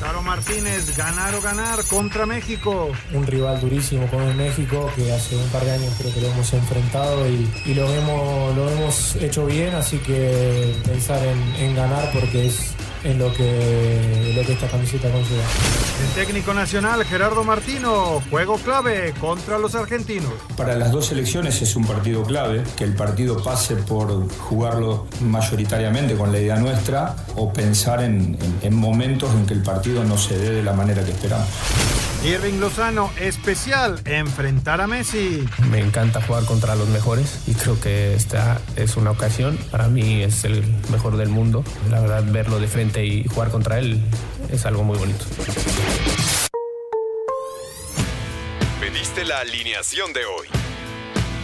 Caro Martínez, ganar o ganar contra México. Un rival durísimo como es México, que hace un par de años creo que lo hemos enfrentado y, lo, hemos, lo hemos hecho bien, así que pensar en ganar porque es en lo que, lo que esta camiseta conlleva. El técnico nacional Gerardo Martino, juego clave contra los argentinos. Para las dos selecciones es un partido clave, que el partido pase por jugarlo mayoritariamente con la idea nuestra o pensar en, en momentos en que el partido no se dé de la manera que esperamos. Irving Lozano, especial, enfrentar a Messi. Me encanta jugar contra los mejores y creo que esta es una ocasión. Para mí es el mejor del mundo. La verdad, verlo de frente y jugar contra él es algo muy bonito. Pediste la alineación de hoy.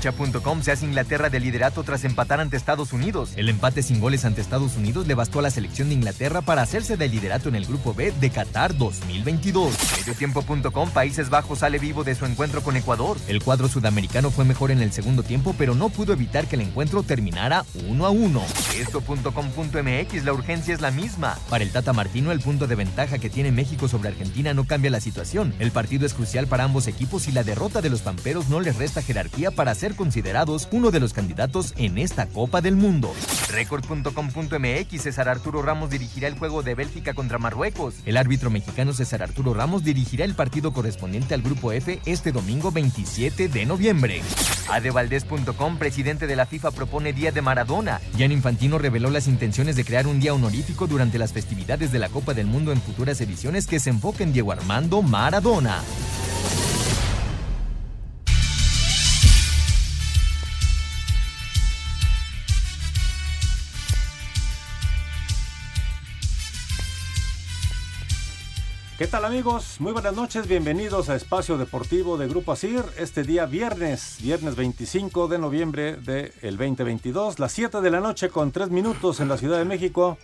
Cancha.com se hace Inglaterra de liderato tras empatar ante Estados Unidos. El empate sin goles ante Estados Unidos le bastó a la selección de Inglaterra para hacerse de liderato en el grupo B de Qatar 2022. Mediotiempo.com Países Bajos sale vivo de su encuentro con Ecuador. El cuadro sudamericano fue mejor en el segundo tiempo, pero no pudo evitar que el encuentro terminara 1 a 1. Esto.com.mx la urgencia es la misma. Para el Tata Martino, el punto de ventaja que tiene México sobre Argentina no cambia la situación. El partido es crucial para ambos equipos y la derrota de los pamperos no les resta jerarquía para considerados uno de los candidatos en esta Copa del Mundo. Record.com.mx César Arturo Ramos dirigirá el juego de Bélgica contra Marruecos. El árbitro mexicano César Arturo Ramos dirigirá el partido correspondiente al Grupo F este domingo 27 de noviembre. Adevaldez.com, presidente de la FIFA, propone Día de Maradona. Jan Infantino reveló las intenciones de crear un día honorífico durante las festividades de la Copa del Mundo en futuras ediciones que se enfoquen Diego Armando Maradona. ¿Qué tal amigos? Muy buenas noches, bienvenidos a Espacio Deportivo de Grupo Asir, este día viernes, viernes 25 de noviembre del 2022, las 7 de la noche con 3 minutos en la Ciudad de México,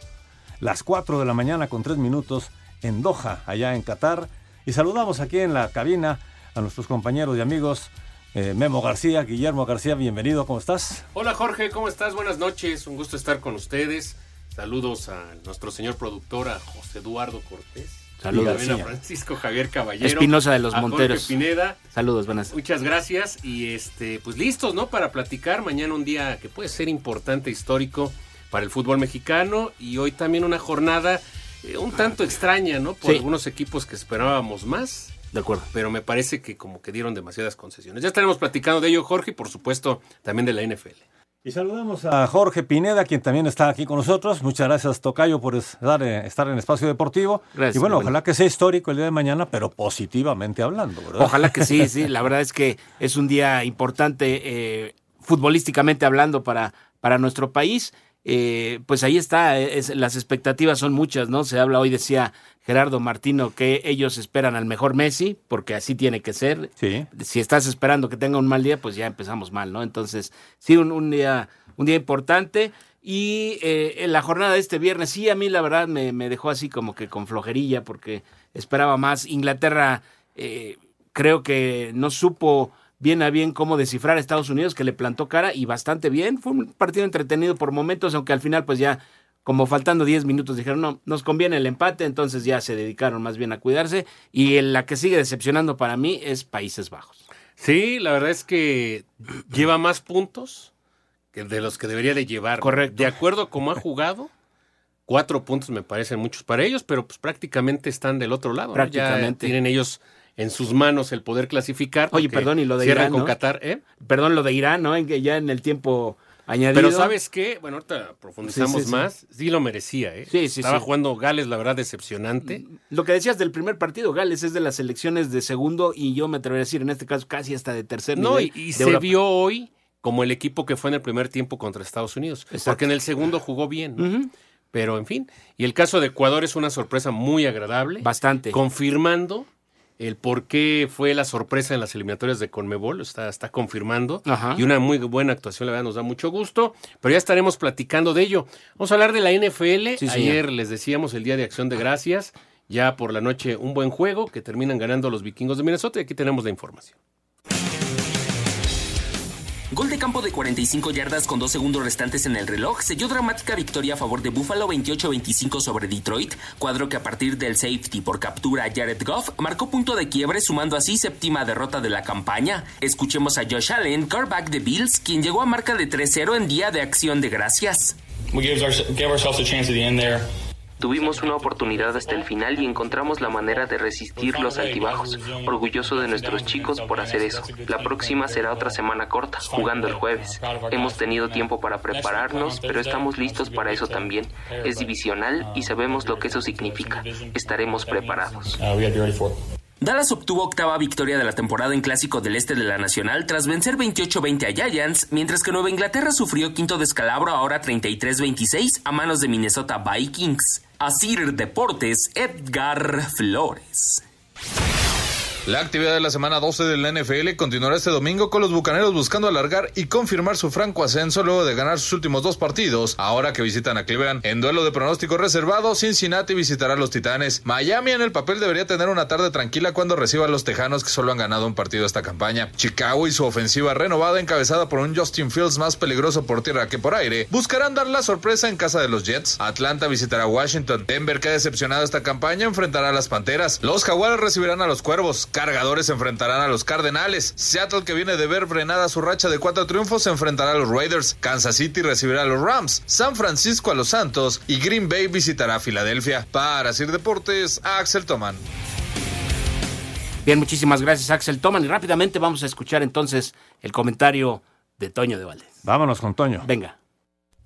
las 4 de la mañana con 3 minutos en Doha, allá en Qatar, y saludamos aquí en la cabina a nuestros compañeros y amigos eh, Memo García, Guillermo García, bienvenido, ¿cómo estás? Hola Jorge, ¿cómo estás? Buenas noches, un gusto estar con ustedes. Saludos a nuestro señor productor, a José Eduardo Cortés. Saludos. a Francisco Javier Caballero. Espinosa de los Monteros. Pineda. Saludos, buenas. Muchas gracias. Y este, pues listos, ¿no? Para platicar. Mañana un día que puede ser importante, histórico para el fútbol mexicano. Y hoy también una jornada eh, un tanto extraña, ¿no? Por algunos equipos que esperábamos más. De acuerdo. Pero me parece que como que dieron demasiadas concesiones. Ya estaremos platicando de ello, Jorge, y por supuesto también de la NFL. Y saludamos a Jorge Pineda, quien también está aquí con nosotros. Muchas gracias, Tocayo, por estar, eh, estar en Espacio Deportivo. Gracias. Y bueno, ojalá que sea histórico el día de mañana, pero positivamente hablando, ¿verdad? Ojalá que sí, sí. La verdad es que es un día importante, eh, futbolísticamente hablando, para, para nuestro país. Eh, pues ahí está, las expectativas son muchas, ¿no? Se habla hoy, decía Gerardo Martino, que ellos esperan al mejor Messi, porque así tiene que ser. Sí. Si estás esperando que tenga un mal día, pues ya empezamos mal, ¿no? Entonces, sí, un, día, un día importante. Y eh, en la jornada de este viernes, sí, a mí la verdad me, dejó así como que con flojerilla, porque esperaba más. Inglaterra, eh, creo que no supo bien a bien cómo descifrar a Estados Unidos, que le plantó cara y bastante bien. Fue un partido entretenido por momentos, aunque al final pues ya como faltando 10 minutos dijeron, no, nos conviene el empate, entonces ya se dedicaron más bien a cuidarse. Y la que sigue decepcionando para mí es Países Bajos. Sí, la verdad es que lleva más puntos que de los que debería de llevar. Correcto. De acuerdo a cómo ha jugado, cuatro puntos me parecen muchos para ellos, pero pues prácticamente están del otro lado. Prácticamente. tienen ellos en sus manos el poder clasificar. Oye, perdón, y lo de Irán. con Qatar, ¿eh? Perdón, lo de Irán, ¿no? En que ya en el tiempo añadido. Pero ¿sabes qué? Bueno, ahorita profundizamos más. Sí. lo merecía, ¿eh? Sí, sí, Estaba jugando Gales, la verdad, decepcionante. Lo que decías del primer partido, Gales es de las selecciones de segundo y yo me atrevería a decir, en este caso, casi hasta de tercer no, nivel. y, se vio hoy como el equipo que fue en el primer tiempo contra Estados Unidos, porque en el segundo jugó bien. Pero en fin, y el caso de Ecuador es una sorpresa muy agradable. Bastante. Confirmando el por qué fue la sorpresa en las eliminatorias de Conmebol, está, está confirmando. Y una muy buena actuación, la verdad, nos da mucho gusto. Pero ya estaremos platicando de ello. Vamos a hablar de la NFL. Ayer les decíamos el Día de Acción de Gracias. Ya por la noche un buen juego que terminan ganando los vikingos de Minnesota y aquí tenemos la información. Gol de campo de 45 yardas con dos segundos restantes en el reloj selló dramática victoria a favor de Buffalo 28-25 sobre Detroit, cuadro que a partir del safety por captura a Jared Goff marcó punto de quiebre sumando así séptima derrota de la campaña. Escuchemos a Josh Allen, carback de Bills, quien llegó a marca de 3-0 en día de acción de gracias. Tuvimos una oportunidad hasta el final y encontramos la manera de resistir los altibajos. Orgulloso de nuestros chicos por hacer eso. La próxima será otra semana corta, jugando el jueves. Hemos tenido tiempo para prepararnos, pero estamos listos para eso también. Es divisional y sabemos lo que eso significa. Estaremos preparados. Dallas obtuvo octava victoria de la temporada en Clásico del Este de la Nacional tras vencer 28-20 a Giants, mientras que Nueva Inglaterra sufrió quinto descalabro ahora 33-26 a manos de Minnesota Vikings. Asir Deportes, Edgar Flores. La actividad de la semana 12 de la NFL continuará este domingo con los Bucaneros buscando alargar y confirmar su franco ascenso luego de ganar sus últimos dos partidos, ahora que visitan a Cleveland. En duelo de pronóstico reservado, Cincinnati visitará a los Titanes. Miami en el papel debería tener una tarde tranquila cuando reciba a los Tejanos que solo han ganado un partido esta campaña. Chicago y su ofensiva renovada encabezada por un Justin Fields más peligroso por tierra que por aire, buscarán dar la sorpresa en casa de los Jets. Atlanta visitará a Washington. Denver que ha decepcionado esta campaña enfrentará a las Panteras. Los Jaguares recibirán a los Cuervos. Cargadores enfrentarán a los Cardenales. Seattle, que viene de ver frenada su racha de cuatro triunfos, se enfrentará a los Raiders. Kansas City recibirá a los Rams. San Francisco a los Santos. Y Green Bay visitará a Filadelfia. Para Sir Deportes, Axel Toman. Bien, muchísimas gracias, Axel Toman. Y rápidamente vamos a escuchar entonces el comentario de Toño de Valdés. Vámonos con Toño. Venga.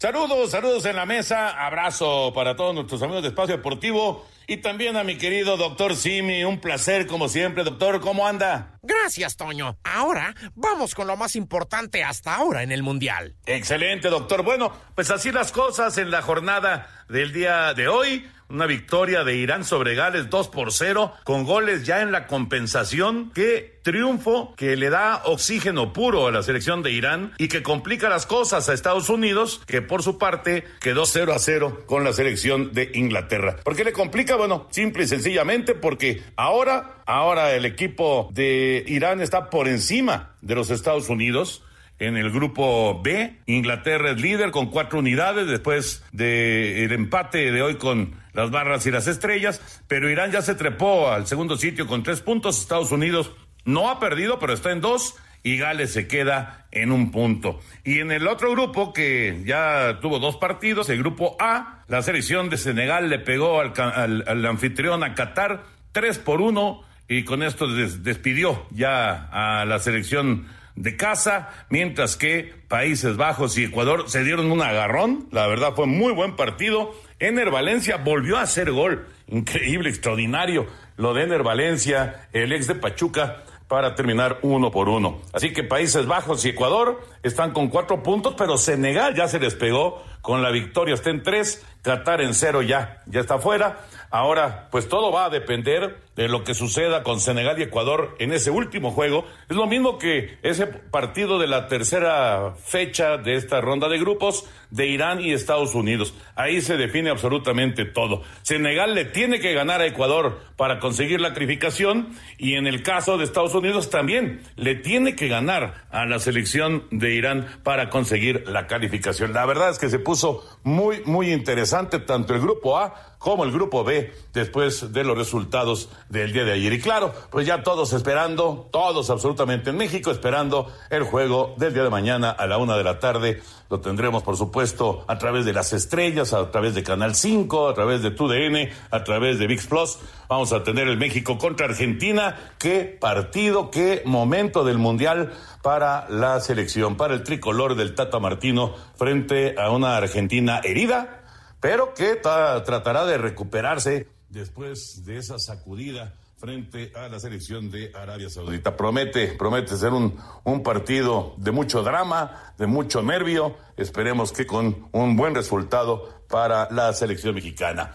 Saludos, saludos en la mesa. Abrazo para todos nuestros amigos de Espacio Deportivo y también a mi querido doctor Simi. Un placer, como siempre, doctor. ¿Cómo anda? Gracias, Toño. Ahora vamos con lo más importante hasta ahora en el Mundial. Excelente, doctor. Bueno, pues así las cosas en la jornada del día de hoy. Una victoria de Irán sobre Gales 2 por 0, con goles ya en la compensación. Qué triunfo que le da oxígeno puro a la selección de Irán y que complica las cosas a Estados Unidos, que por su parte quedó 0 a 0 con la selección de Inglaterra. ¿Por qué le complica? Bueno, simple y sencillamente porque ahora, ahora el equipo de Irán está por encima de los Estados Unidos en el grupo B. Inglaterra es líder con cuatro unidades después del empate de hoy con las barras y las estrellas, pero Irán ya se trepó al segundo sitio con tres puntos. Estados Unidos no ha perdido, pero está en dos y Gales se queda en un punto. Y en el otro grupo que ya tuvo dos partidos, el grupo A, la selección de Senegal le pegó al, al anfitrión a Qatar tres por uno y con esto despidió ya a la selección de casa, mientras que Países Bajos y Ecuador se dieron un agarrón. La verdad fue muy buen partido. Ener Valencia volvió a hacer gol. Increíble, extraordinario. Lo de Ener Valencia, el ex de Pachuca, para terminar uno por uno. Así que Países Bajos y Ecuador están con cuatro puntos, pero Senegal ya se les pegó con la victoria. Está en tres, Qatar en cero ya, ya está fuera. Ahora, pues todo va a depender lo que suceda con Senegal y Ecuador en ese último juego. Es lo mismo que ese partido de la tercera fecha de esta ronda de grupos de Irán y Estados Unidos. Ahí se define absolutamente todo. Senegal le tiene que ganar a Ecuador para conseguir la calificación y en el caso de Estados Unidos también le tiene que ganar a la selección de Irán para conseguir la calificación. La verdad es que se puso muy, muy interesante tanto el grupo A como el grupo B después de los resultados del día de ayer. Y claro, pues ya todos esperando, todos absolutamente en México, esperando el juego del día de mañana a la una de la tarde. Lo tendremos, por supuesto, a través de las estrellas, a través de Canal 5, a través de TUDN, a través de VIX Plus. Vamos a tener el México contra Argentina. Qué partido, qué momento del Mundial para la selección, para el tricolor del Tata Martino frente a una Argentina herida pero que tratará de recuperarse después de esa sacudida frente a la selección de Arabia Saudita. Promete, promete ser un, un partido de mucho drama, de mucho nervio. Esperemos que con un buen resultado para la selección mexicana.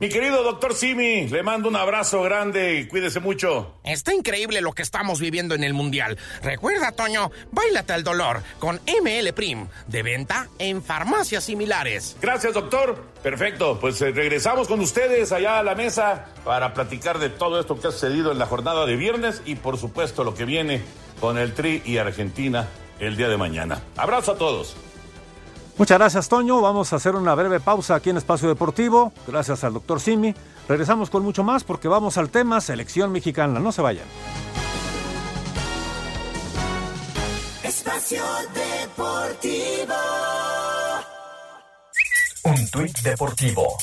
Mi querido doctor Simi, le mando un abrazo grande y cuídese mucho. Está increíble lo que estamos viviendo en el Mundial. Recuerda, Toño, bailate al dolor con ML Prim, de venta en farmacias similares. Gracias, doctor. Perfecto, pues eh, regresamos con ustedes allá a la mesa para platicar de todo esto que ha sucedido en la jornada de viernes y por supuesto lo que viene con el Tri y Argentina el día de mañana. Abrazo a todos. Muchas gracias, Toño. Vamos a hacer una breve pausa aquí en Espacio Deportivo. Gracias al doctor Simi. Regresamos con mucho más porque vamos al tema selección mexicana. No se vayan. Espacio Deportivo. Un tuit deportivo.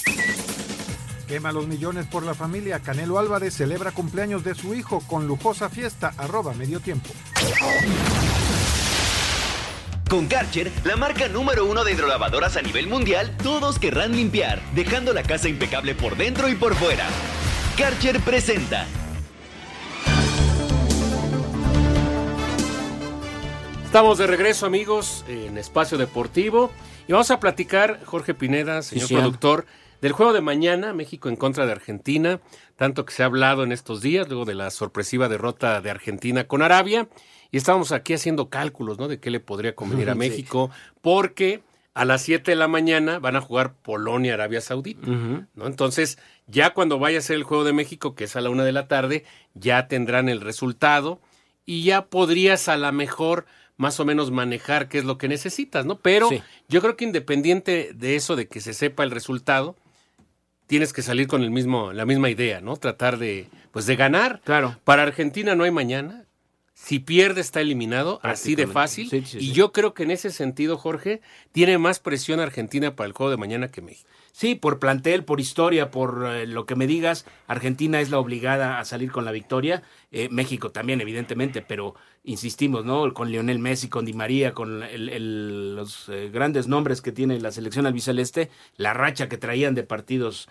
Quema los millones por la familia. Canelo Álvarez celebra cumpleaños de su hijo con lujosa fiesta. Arroba medio tiempo. Con Karcher, la marca número uno de hidrolavadoras a nivel mundial, todos querrán limpiar, dejando la casa impecable por dentro y por fuera. Karcher presenta. Estamos de regreso, amigos, en Espacio Deportivo. Y vamos a platicar, Jorge Pineda, señor Sí, sí. productor, del juego de mañana, México en contra de Argentina, tanto que se ha hablado en estos días, luego de la sorpresiva derrota de Argentina con Arabia. Y estábamos aquí haciendo cálculos, ¿no? De qué le podría convenir a Sí. México, porque a las 7 de la mañana van a jugar Polonia, Arabia Saudita, ¿no? Entonces, ya cuando vaya a ser el juego de México, que es a la una de la tarde, ya tendrán el resultado y ya podrías a lo mejor más o menos manejar qué es lo que necesitas, ¿no? Pero Sí. yo creo que independiente de eso, de que se sepa el resultado, tienes que salir con el mismo, la misma idea, ¿no? Tratar de, pues de ganar. Claro. Para Argentina no hay mañana. Si pierde está eliminado, así de fácil. Sí, sí, y sí. yo creo que en ese sentido, Jorge, tiene más presión Argentina para el juego de mañana que México. Sí, por plantel, por historia, por eh, lo que me digas, Argentina es la obligada a salir con la victoria, eh, México también, evidentemente, pero insistimos, ¿no? Con Lionel Messi, con Di María, con el- el- los eh, grandes nombres que tiene la selección albiceleste, la racha que traían de partidos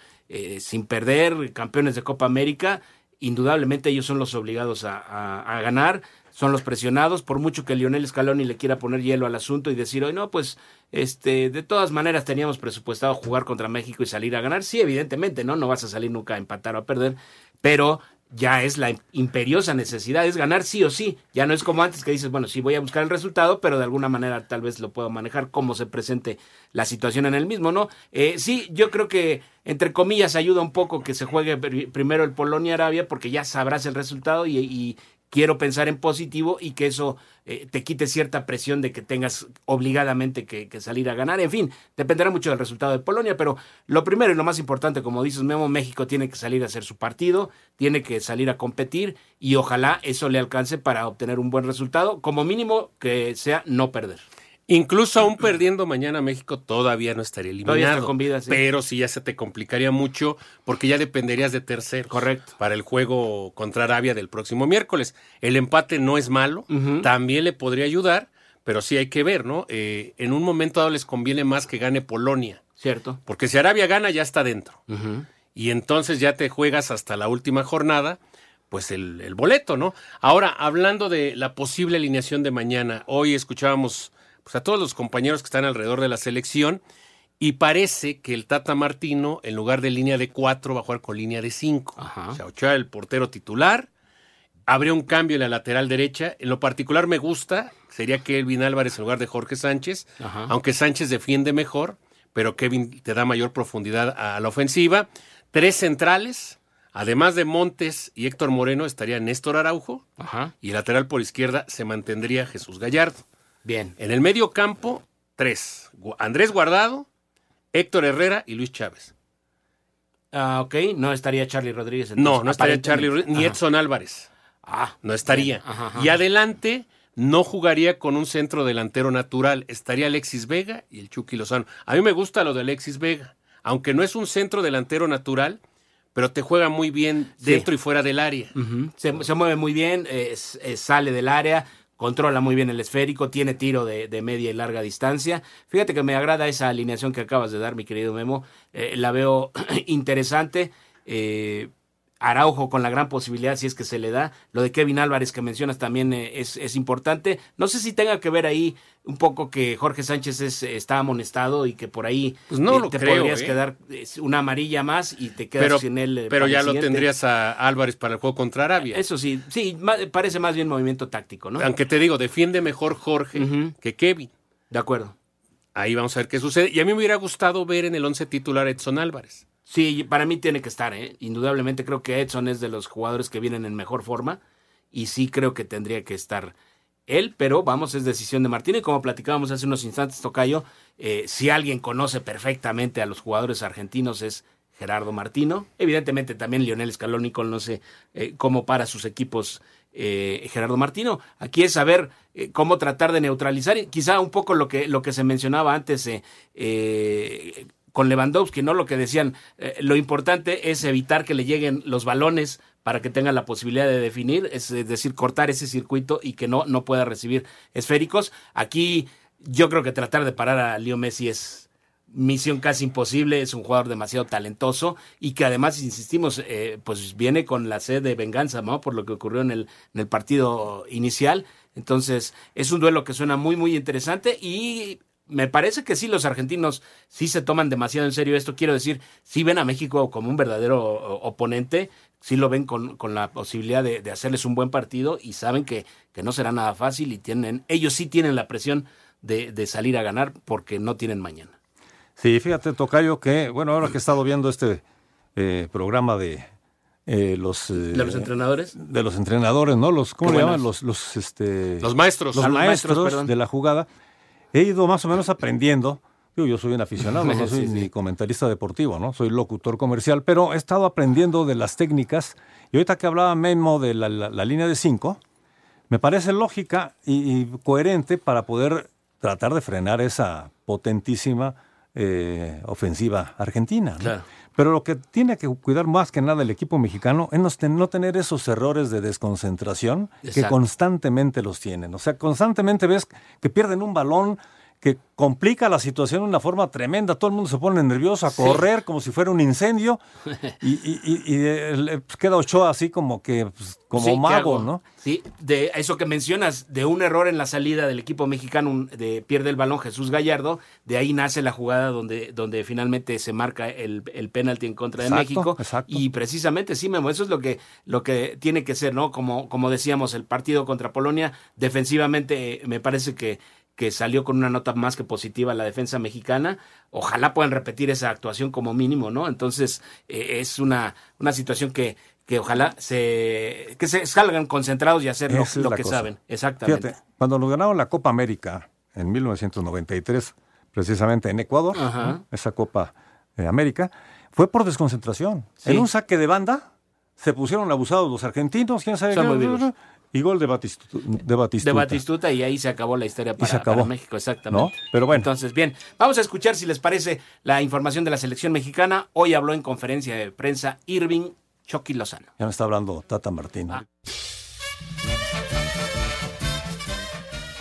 sin perder, campeones de Copa América, indudablemente ellos son los obligados a, ganar, son los presionados, por mucho que Lionel Scaloni le quiera poner hielo al asunto y decir, hoy no, pues este, de todas maneras teníamos presupuestado jugar contra México y salir a ganar. Sí, evidentemente, ¿no? No vas a salir nunca a empatar o a perder, pero ya es la imperiosa necesidad, es ganar sí o sí. Ya no es como antes que dices, bueno, sí voy a buscar el resultado, pero de alguna manera tal vez lo puedo manejar como se presente la situación en el mismo, ¿no? Eh, sí, yo creo que entre comillas ayuda un poco que se juegue pr- primero el Polonia-Arabia porque ya sabrás el resultado y, y quiero pensar en positivo y que eso eh, te quite cierta presión de que tengas obligadamente que, que salir a ganar. En fin, dependerá mucho del resultado de Polonia, pero lo primero y lo más importante, como dices Memo, México tiene que salir a hacer su partido, tiene que salir a competir y ojalá eso le alcance para obtener un buen resultado, como mínimo que sea no perder. Incluso aún perdiendo mañana México todavía no estaría eliminado. Con vida, sí. Pero sí ya se te complicaría mucho porque ya dependerías de terceros. Correcto. Para el juego contra Arabia del próximo miércoles. El empate no es malo, también le podría ayudar, pero sí hay que ver, ¿no? Eh, en un momento dado les conviene más que gane Polonia. Cierto. Porque si Arabia gana ya está dentro. Y entonces ya te juegas hasta la última jornada, pues el, el boleto, ¿no? Ahora, hablando de la posible alineación de mañana, hoy escuchábamos pues, a todos los compañeros que están alrededor de la selección y parece que el Tata Martino, en lugar de línea de cuatro, va a jugar con línea de cinco. O sea, Ochoa el portero titular, habría un cambio en la lateral derecha. En lo particular me gusta, sería Kelvin Álvarez en lugar de Jorge Sánchez, Ajá. aunque Sánchez defiende mejor, pero Kevin te da mayor profundidad a la ofensiva. Tres centrales, además de Montes y Héctor Moreno, estaría Néstor Araujo. Ajá. Y lateral por izquierda se mantendría Jesús Gallardo. Bien. En el medio campo, tres. Andrés Guardado, Héctor Herrera y Luis Chávez. Ah, ok, no estaría Charlie Rodríguez. no, entonces, no estaría aparentemente. Charlie Ruiz, ni. Edson Álvarez. Ah, No estaría. bien. Ajá, ajá. Y adelante no jugaría con un centro delantero natural. Estaría Alexis Vega y el Chucky Lozano. A mí me gusta lo de Alexis Vega. Aunque no es un centro delantero natural, pero te juega muy bien Sí. dentro y fuera del área. Se, se mueve muy bien, eh, sale del área, controla muy bien el esférico, tiene tiro de, de media y larga distancia. Fíjate que me agrada esa alineación que acabas de dar, mi querido Memo. Eh, la veo interesante. Eh, Araujo con la gran posibilidad si es que se le da. Lo de Kevin Álvarez que mencionas también eh, es, es, importante. No sé si tenga que ver ahí un poco que Jorge Sánchez es, está amonestado y que por ahí pues no eh, te podrías quedar una amarilla más y te quedas pero, sin él. Pero ya lo tendrías a Álvarez para el juego contra Arabia. Eso sí, sí, parece más bien movimiento táctico, ¿no? Aunque te digo, defiende mejor Jorge que Kevin. De acuerdo. Ahí vamos a ver qué sucede. Y a mí me hubiera gustado ver en el once titular Edson Álvarez. Sí, para mí tiene que estar, ¿eh? Indudablemente creo que Edson es de los jugadores que vienen en mejor forma y sí creo que tendría que estar él, pero vamos, es decisión de Martín y como platicábamos hace unos instantes, Tocayo, eh, si alguien conoce perfectamente a los jugadores argentinos es Gerardo Martino. Evidentemente también Lionel Scaloni conoce eh, cómo para sus equipos eh, Gerardo Martino. Aquí es saber cómo tratar de neutralizar, quizá un poco lo que, lo que se mencionaba antes eh, con Lewandowski, ¿no? Lo que decían, eh, lo importante es evitar que le lleguen los balones para que tenga la posibilidad de definir, es, decir, cortar ese circuito y que no, no pueda recibir esféricos. Aquí yo creo que tratar de parar a Leo Messi es misión casi imposible, es un jugador demasiado talentoso y que además, insistimos, eh, pues viene con la sed de venganza, ¿no? Por lo que ocurrió en el, en el partido inicial. Entonces, es un duelo que suena muy, muy interesante y me parece que sí, los argentinos sí se toman demasiado en serio esto. Quiero decir, sí ven a México como un verdadero oponente, sí lo ven con, con la posibilidad de, de, hacerles un buen partido y saben que, que, no será nada fácil y tienen, ellos sí tienen la presión de, de salir a ganar porque no tienen mañana. Sí, fíjate, Tocayo, que, bueno, ahora que he estado viendo este eh, programa de eh, los... Eh, ¿De los entrenadores? De los entrenadores, ¿no? Los, ¿Cómo le llaman? Los, los, este, los maestros. Los, maestros, maestros de la jugada he ido más o menos aprendiendo. Yo, yo soy un aficionado, no soy sí, ni comentarista deportivo, ¿no? Soy locutor comercial, pero he estado aprendiendo de las técnicas. Y ahorita que hablaba Memo de la, la, la línea de 5, me parece lógica y, y, coherente para poder tratar de frenar esa potentísima eh, ofensiva argentina. ¿no? Claro. Pero lo que tiene que cuidar más que nada el equipo mexicano es no tener esos errores de desconcentración Exacto. que constantemente los tienen. O sea, constantemente ves que pierden un balón que complica la situación de una forma tremenda. Todo el mundo se pone nervioso a correr sí. como si fuera un incendio y, y, y, y queda Ochoa así como que pues, como sí, mago, ¿no? Sí, de eso que mencionas, de un error en la salida del equipo mexicano, de pierde el balón Jesús Gallardo, de ahí nace la jugada donde, donde finalmente se marca el, el penalti en contra de exacto, México. Exacto. Y precisamente, sí, Memo, eso es lo que, lo que tiene que ser, ¿no? Como, como decíamos, el partido contra Polonia, defensivamente me parece que que salió con una nota más que positiva la defensa mexicana. Ojalá puedan repetir esa actuación como mínimo, ¿no? Entonces, eh, es una, una situación que, que ojalá se, que se salgan concentrados y hacer lo, lo que cosa. saben. Exactamente. Fíjate, cuando nos ganaron la Copa América en 1993, precisamente en Ecuador, Ajá. esa Copa eh, América, fue por desconcentración. Sí. En un saque de banda se pusieron abusados los argentinos, quién sabe qué. Y gol de, Batistuta, de Batistuta. De Batistuta y ahí se acabó la historia para, se acabó. para México, exactamente. ¿No? Pero bueno. Entonces, bien, vamos a escuchar si les parece la información de la selección mexicana. Hoy habló en conferencia de prensa Irving Chucky Lozano. Ya me está hablando Tata Martín. Ah.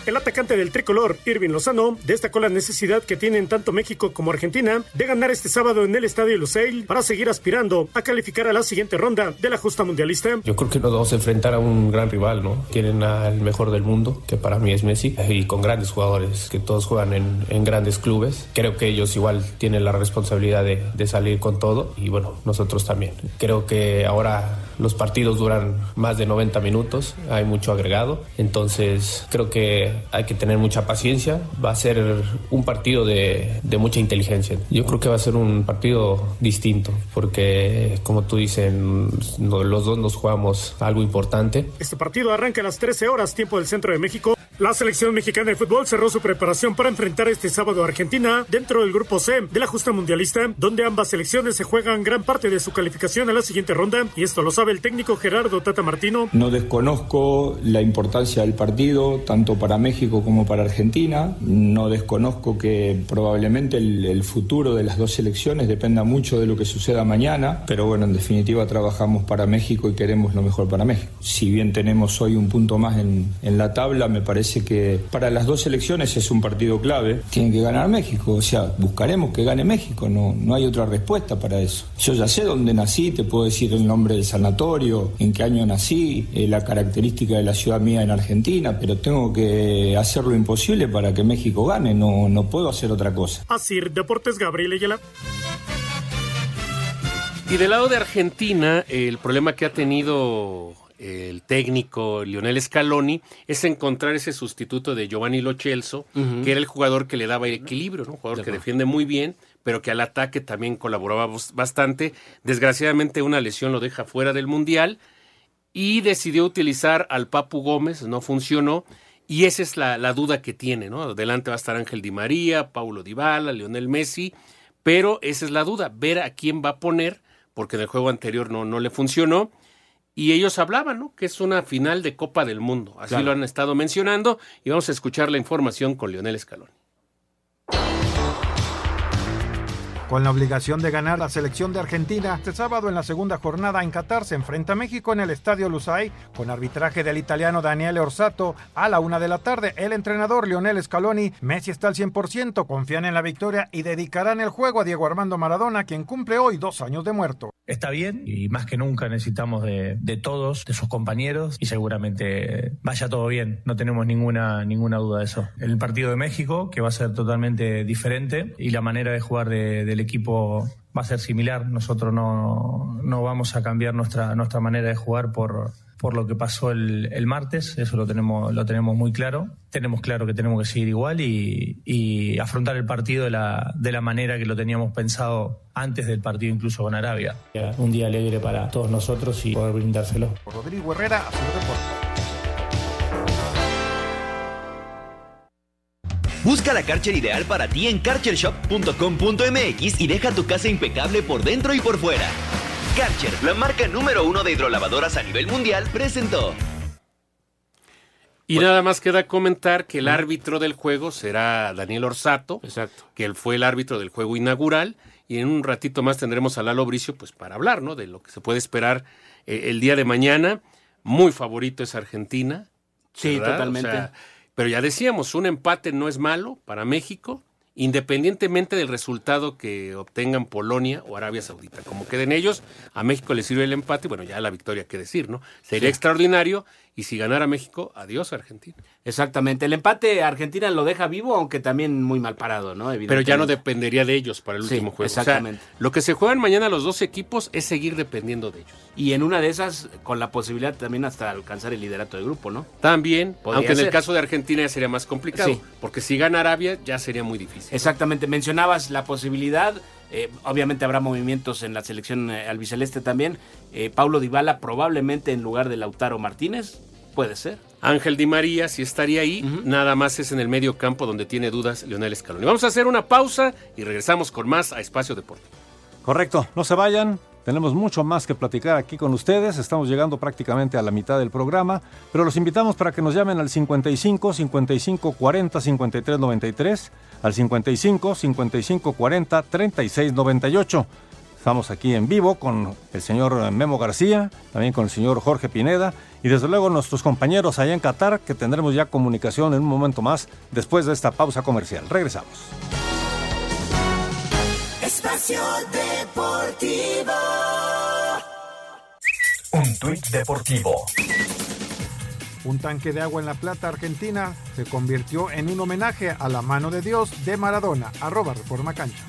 El atacante del tricolor, Irving Lozano, destacó la necesidad que tienen tanto México como Argentina de ganar este sábado en el Estadio Lusail para seguir aspirando a calificar a la siguiente ronda de la justa mundialista. Yo creo que nos vamos a enfrentar a un gran rival, ¿no? Tienen al mejor del mundo, que para mí es Messi, y con grandes jugadores, que todos juegan en, en grandes clubes. Creo que ellos igual tienen la responsabilidad de, de salir con todo, y bueno, nosotros también. Creo que ahora los partidos duran más de 90 minutos, hay mucho agregado, entonces creo que hay que tener mucha paciencia, va a ser un partido de, mucha inteligencia. Yo creo que va a ser un partido distinto, porque como tú dices, los dos nos jugamos algo importante. Este partido arranca a las 13 horas, tiempo del centro de México. La selección mexicana de fútbol cerró su preparación para enfrentar este sábado a Argentina dentro del grupo C de la justa mundialista, donde ambas selecciones se juegan gran parte de su calificación a la siguiente ronda, y esto lo sabe el técnico Gerardo Tata Martino. No desconozco la importancia del partido, tanto para México como para Argentina. No desconozco que probablemente el, el futuro de las dos selecciones dependa mucho de lo que suceda mañana, pero bueno, en definitiva trabajamos para México y queremos lo mejor para México. Si bien tenemos hoy un punto más en, en la tabla, me parece parece que para las dos selecciones es un partido clave. Tienen que ganar México, o sea, buscaremos que gane México, no, no hay otra respuesta para eso. Yo ya sé dónde nací, te puedo decir el nombre del sanatorio, en qué año nací, eh, la característica de la ciudad mía en Argentina, pero tengo que hacer lo imposible para que México gane, no, no puedo hacer otra cosa. Así, Deportes Gabriel Ayala. Y del lado de Argentina, el problema que ha tenido el técnico Lionel Scaloni es encontrar ese sustituto de Giovanni Lo Celso, que era el jugador que le daba equilibrio, ¿no? un jugador que defiende muy bien, pero que al ataque también colaboraba bastante. Desgraciadamente una lesión lo deja fuera del Mundial y decidió utilizar al Papu Gómez, no funcionó. Y esa es la, la duda que tiene, ¿no? Adelante va a estar Ángel Di María, Paulo Dybala, Lionel Messi, pero esa es la duda, ver a quién va a poner, porque en el juego anterior no, no le funcionó. Y ellos hablaban, ¿no? Que es una final de Copa del Mundo. Así Claro. lo han estado mencionando. Y vamos a escuchar la información con Lionel Scaloni. Con la obligación de ganar la selección de Argentina, este sábado en la segunda jornada en Qatar se enfrenta a México en el Estadio Lusail con arbitraje del italiano Daniele Orsato a la una de la tarde. El entrenador Lionel Scaloni, Messi está al 100%, confían en la victoria y dedicarán el juego a Diego Armando Maradona, quien cumple hoy dos años de muerto. Está bien y más que nunca necesitamos de, de todos, de sus compañeros y seguramente vaya todo bien, no tenemos ninguna, ninguna duda de eso. El partido de México, que va a ser totalmente diferente y la manera de jugar de- del equipo va a ser similar. Nosotros no, no vamos a cambiar nuestra, nuestra manera de jugar por, por lo que pasó el, el martes, eso lo tenemos, lo tenemos muy claro. Tenemos claro que tenemos que seguir igual y, y afrontar el partido de la, de la manera que lo teníamos pensado antes del partido incluso con Arabia. Un día alegre para todos nosotros y poder brindárselo. Rodrigo Herrera, a su reporte. Busca la Karcher ideal para ti en karchershop.com.mx y deja tu casa impecable por dentro y por fuera. Karcher, la marca número uno de hidrolavadoras a nivel mundial, presentó. Y nada más queda comentar que el árbitro del juego será Daniel Orsato, que él fue el árbitro del juego inaugural, y en un ratito más tendremos a Lalo Bricio pues para hablar, ¿no? De lo que se puede esperar eh, el día de mañana. Muy favorito es Argentina. Sí, ¿verdad? totalmente. O sea, pero ya decíamos, un empate no es malo para México, independientemente del resultado que obtengan Polonia o Arabia Saudita. Como queden ellos, a México le sirve el empate, bueno, ya la victoria qué decir, ¿no? Sería Sí. extraordinario y si ganara México, adiós Argentina. Exactamente. El empate Argentina lo deja vivo, aunque también muy mal parado, ¿no? Pero ya no dependería de ellos para el Sí, último juego. O sea, exactamente. lo que se juegan mañana los dos equipos es seguir dependiendo de ellos. Y en una de esas, con la posibilidad también hasta alcanzar el liderato de grupo, ¿no? También, Podría aunque en el caso de Argentina ya sería más complicado, Sí. porque si gana Arabia ya sería muy difícil. Exactamente, mencionabas la posibilidad, eh, obviamente habrá movimientos en la selección eh, albiceleste también. Eh, Paulo Dybala probablemente en lugar de Lautaro Martínez, puede ser. Ángel Di María sí estaría ahí, nada más es en el medio campo donde tiene dudas Leonel Scaloni. Vamos a hacer una pausa y regresamos con más a Espacio Deportivo. Correcto, no se vayan. Tenemos mucho más que platicar aquí con ustedes. Estamos llegando prácticamente a la mitad del programa, pero los invitamos para que nos llamen al 55 55 40 53 93, al 55 55 40 36 98. Estamos aquí en vivo con el señor Memo García, también con el señor Jorge Pineda y desde luego nuestros compañeros allá en Qatar, que tendremos ya comunicación en un momento más después de esta pausa comercial. Regresamos. Espacio Deportivo. Un tuit deportivo. Un tanque de agua en La Plata, Argentina, se convirtió en un homenaje a la mano de Dios de Maradona. Arroba Reforma Cancha.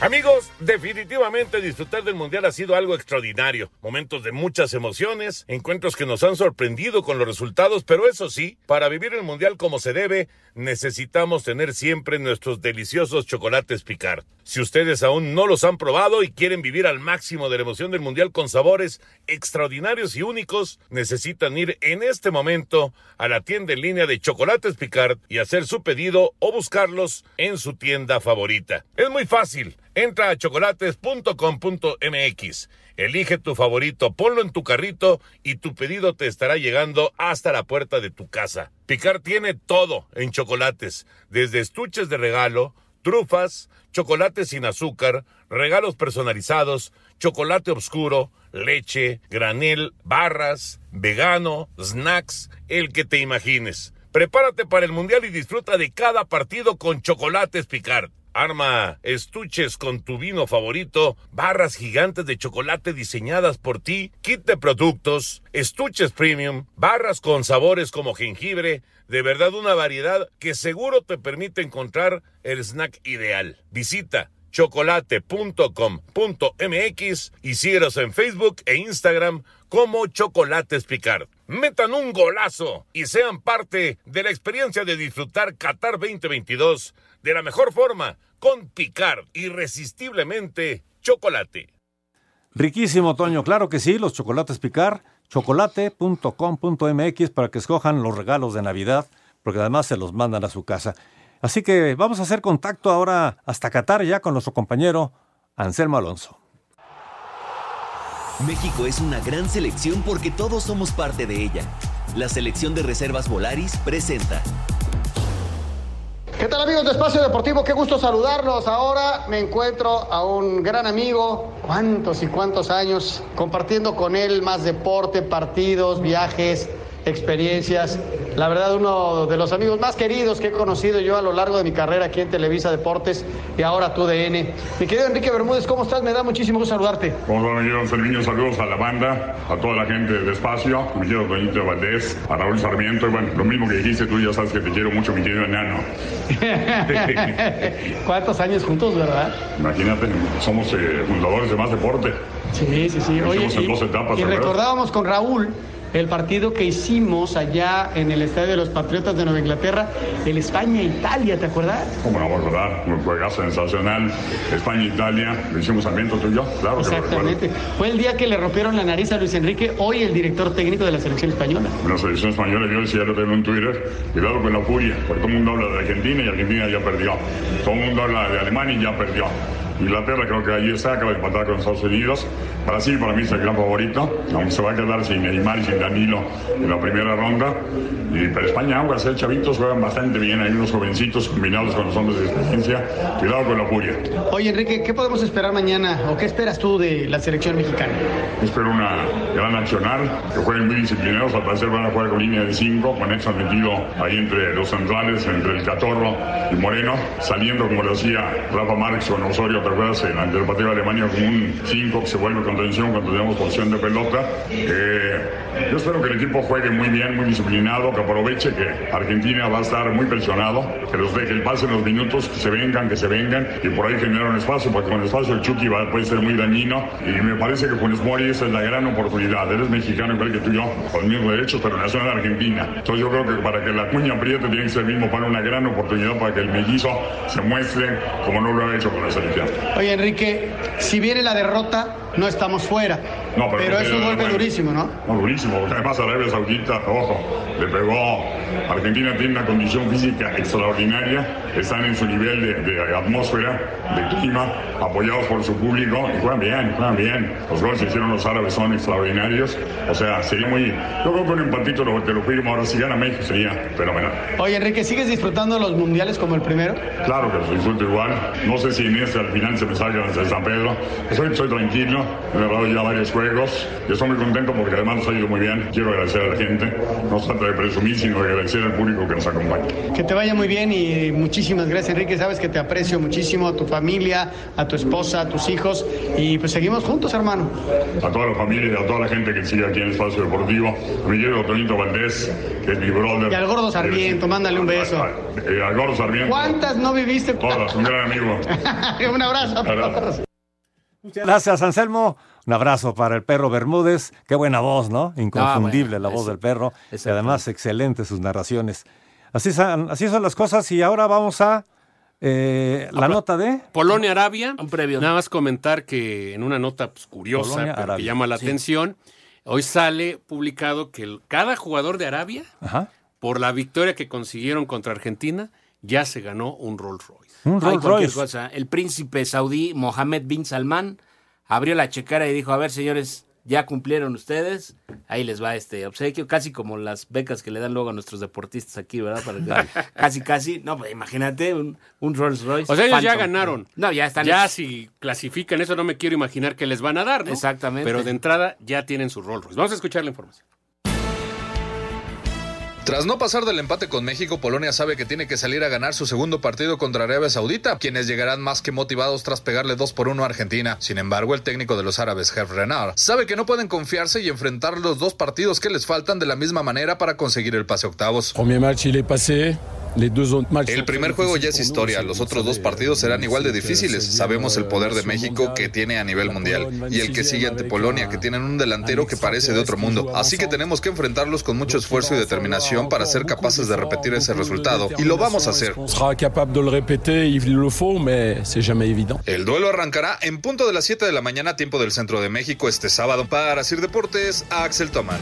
Amigos, definitivamente disfrutar del Mundial ha sido algo extraordinario. Momentos de muchas emociones, encuentros que nos han sorprendido con los resultados, pero eso sí, para vivir el Mundial como se debe, necesitamos tener siempre nuestros deliciosos chocolates picar. Si ustedes aún no los han probado y quieren vivir al máximo de la emoción del Mundial con sabores extraordinarios y únicos, necesitan ir en este momento a la tienda en línea de Chocolates Picard y hacer su pedido o buscarlos en su tienda favorita. Es muy fácil. Entra a chocolates.com.mx. Elige tu favorito, ponlo en tu carrito y tu pedido te estará llegando hasta la puerta de tu casa. Picar tiene todo en chocolates, desde estuches de regalo, trufas, chocolate sin azúcar, regalos personalizados, chocolate oscuro, leche, granel, barras, vegano, snacks, el que te imagines. Prepárate para el Mundial y disfruta de cada partido con chocolates Picard. Arma estuches con tu vino favorito, barras gigantes de chocolate diseñadas por ti, kit de productos, estuches premium, barras con sabores como jengibre, de verdad una variedad que seguro te permite encontrar el snack ideal. Visita chocolate.com.mx y síguenos en Facebook e Instagram como Chocolates Picard. Metan un golazo y sean parte de la experiencia de disfrutar Qatar 2022 de la mejor forma con Picard, irresistiblemente chocolate. Riquísimo, Toño. Claro que sí, los chocolates Picard, chocolate.com.mx para que escojan los regalos de Navidad, porque además se los mandan a su casa. Así que vamos a hacer contacto ahora hasta Qatar ya con nuestro compañero Anselmo Alonso. México es una gran selección porque todos somos parte de ella. La selección de reservas Volaris presenta. ¿Qué tal amigos de Espacio Deportivo? Qué gusto saludarlos. Ahora me encuentro a un gran amigo, cuántos y cuántos años, compartiendo con él más deporte, partidos, viajes, experiencias. La verdad, uno de los amigos más queridos que he conocido yo a lo largo de mi carrera aquí en Televisa Deportes y ahora tu DN. Mi querido Enrique Bermúdez, ¿cómo estás? Me da muchísimo gusto saludarte. ¿Cómo están, mi querido Saludos a la banda, a toda la gente de Espacio, mi querido Doñito Valdés, a Raúl Sarmiento. Y bueno, lo mismo que dijiste tú, ya sabes que te quiero mucho, mi querido enano. ¿Cuántos años juntos, verdad? Imagínate, somos eh, fundadores de Más Deporte. Sí, sí, sí. Oye, en y, dos etapas, y recordábamos con Raúl el partido que hicimos allá en el Estadio de los Patriotas de Nueva Inglaterra, el España-Italia, ¿te acuerdas? ¿Cómo no dar? Un juegazo sensacional. España-Italia, lo hicimos Sarmiento tú y yo, claro que lo Exactamente. Fue el día que le rompieron la nariz a Luis Enrique, hoy el director técnico de la selección española. La selección española, yo decía, lo tengo en Twitter, cuidado con la furia, porque todo el mundo habla de Argentina y Argentina ya perdió. Todo el mundo habla de Alemania y ya perdió. Inglaterra creo que está, acaba de empatar con Estados Unidos. Brasil para mí es el gran favorito, aunque se va a quedar sin Neymar y sin Danilo en la primera ronda. Y, pero España, aunque ser chavitos, juegan bastante bien. Hay unos jovencitos combinados con los hombres de experiencia. Cuidado con la furia. Oye, Enrique, ¿qué podemos esperar mañana o qué esperas tú de la selección mexicana? Espero una gran accionar, que jueguen muy disciplinados. Al parecer van a jugar con línea de 5, con Exxon metido ahí entre los centrales, entre el Catorro y Moreno, saliendo como lo hacía Rafa Márquez con Osorio, ¿te acuerdas? En el partido de Alemania con un 5 que se vuelve contención cuando tenemos posición de pelota. Eh, yo espero que el equipo juegue muy bien, muy disciplinado, que aproveche que Argentina va a estar muy presionado, que los deje el pase en los minutos, que se vengan, que se vengan y por ahí generar un espacio, porque con el espacio el Chucky va, puede ser muy dañino y me parece que Funes Mori esa es la gran oportunidad. Él es mexicano igual que tú yo, con mismos derechos, pero nació en Argentina. Entonces yo creo que para que la cuña apriete tiene que ser mismo para una gran oportunidad para que el mellizo se muestre como no lo ha hecho con la selección. Oye, Enrique, si viene la derrota, no estamos fuera. No, pero, pero es un golpe bueno, durísimo, ¿no? No, durísimo, porque además Arabia Saudita, ojo, le pegó. Argentina tiene una condición física extraordinaria, están en su nivel de, de atmósfera, de clima, apoyados por su público y juegan bien, juegan bien. Los goles que hicieron los árabes son extraordinarios, o sea, sería muy. Yo creo que un empatito lo, te lo firmo ahora, si gana México sería fenomenal. Oye, Enrique, ¿sigues disfrutando los mundiales como el primero? Claro que los disfruto igual, no sé si en este al final se me salga desde San Pedro, soy, soy tranquilo, me he hablado ya varios juegos y estoy muy contento porque además nos ha ido muy bien. Quiero agradecer a la gente, no se trata de presumir, sino de agradecer al público que nos acompaña. Que te vaya muy bien y muchísimas gracias, Enrique. Sabes que te aprecio muchísimo, a tu familia, a tu esposa, a tus hijos y pues seguimos juntos, hermano. A toda la familia y a toda la gente que sigue aquí en el Espacio Deportivo, a mi querido Tonito Valdés, que es mi brother. Y al gordo Sarmiento, mándale un beso. Eh, al gordo Sarmiento. ¿Cuántas no viviste? Todas, un gran amigo. un abrazo a todos. Muchas gracias, Anselmo. Un abrazo para el perro Bermúdez. Qué buena voz, ¿no? Inconfundible Ah, bueno, la voz del perro. y además, excelentes sus narraciones. Así son, así son las cosas. Y ahora vamos a eh, la nota de. Polonia-Arabia. Un previo. Nada más comentar que en una nota pues, curiosa, Polonia, pero que Arabia. llama la Sí. atención, hoy sale publicado que el- cada jugador de Arabia, Ajá. por la victoria que consiguieron contra Argentina, ya se ganó un Rolls Royce. Un Rolls Royce. cosa. El príncipe saudí Mohammed bin Salman abrió la checara y dijo, a ver, señores, ya cumplieron ustedes, ahí les va este obsequio, casi como las becas que le dan luego a nuestros deportistas aquí, ¿verdad? Para casi, casi, no, pues imagínate un, un Rolls Royce. O sea, ellos ya ganaron. No, ya están. Ya si clasifican eso, no me quiero imaginar que les van a dar, ¿no? Exactamente. Pero de entrada ya tienen su Rolls Royce. Vamos a escuchar la información. Tras no pasar del empate con México, Polonia sabe que tiene que salir a ganar su segundo partido contra Arabia Saudita, quienes llegarán más que motivados tras pegarle 2 por 1 a Argentina. Sin embargo, el técnico de los árabes, Herr Renard, sabe que no pueden confiarse y enfrentar los dos partidos que les faltan de la misma manera para conseguir el pase octavos. El primer juego ya es historia, los otros dos partidos serán igual de difíciles. Sabemos el poder de México que tiene a nivel mundial y el que sigue ante Polonia, que tienen un delantero que parece de otro mundo. Así que tenemos que enfrentarlos con mucho esfuerzo y determinación para ser capaces de repetir ese resultado y lo vamos a hacer. El duelo arrancará en punto de las 7 de la mañana, tiempo del centro de México, este sábado. Para Sir Deportes, Axel Tomán.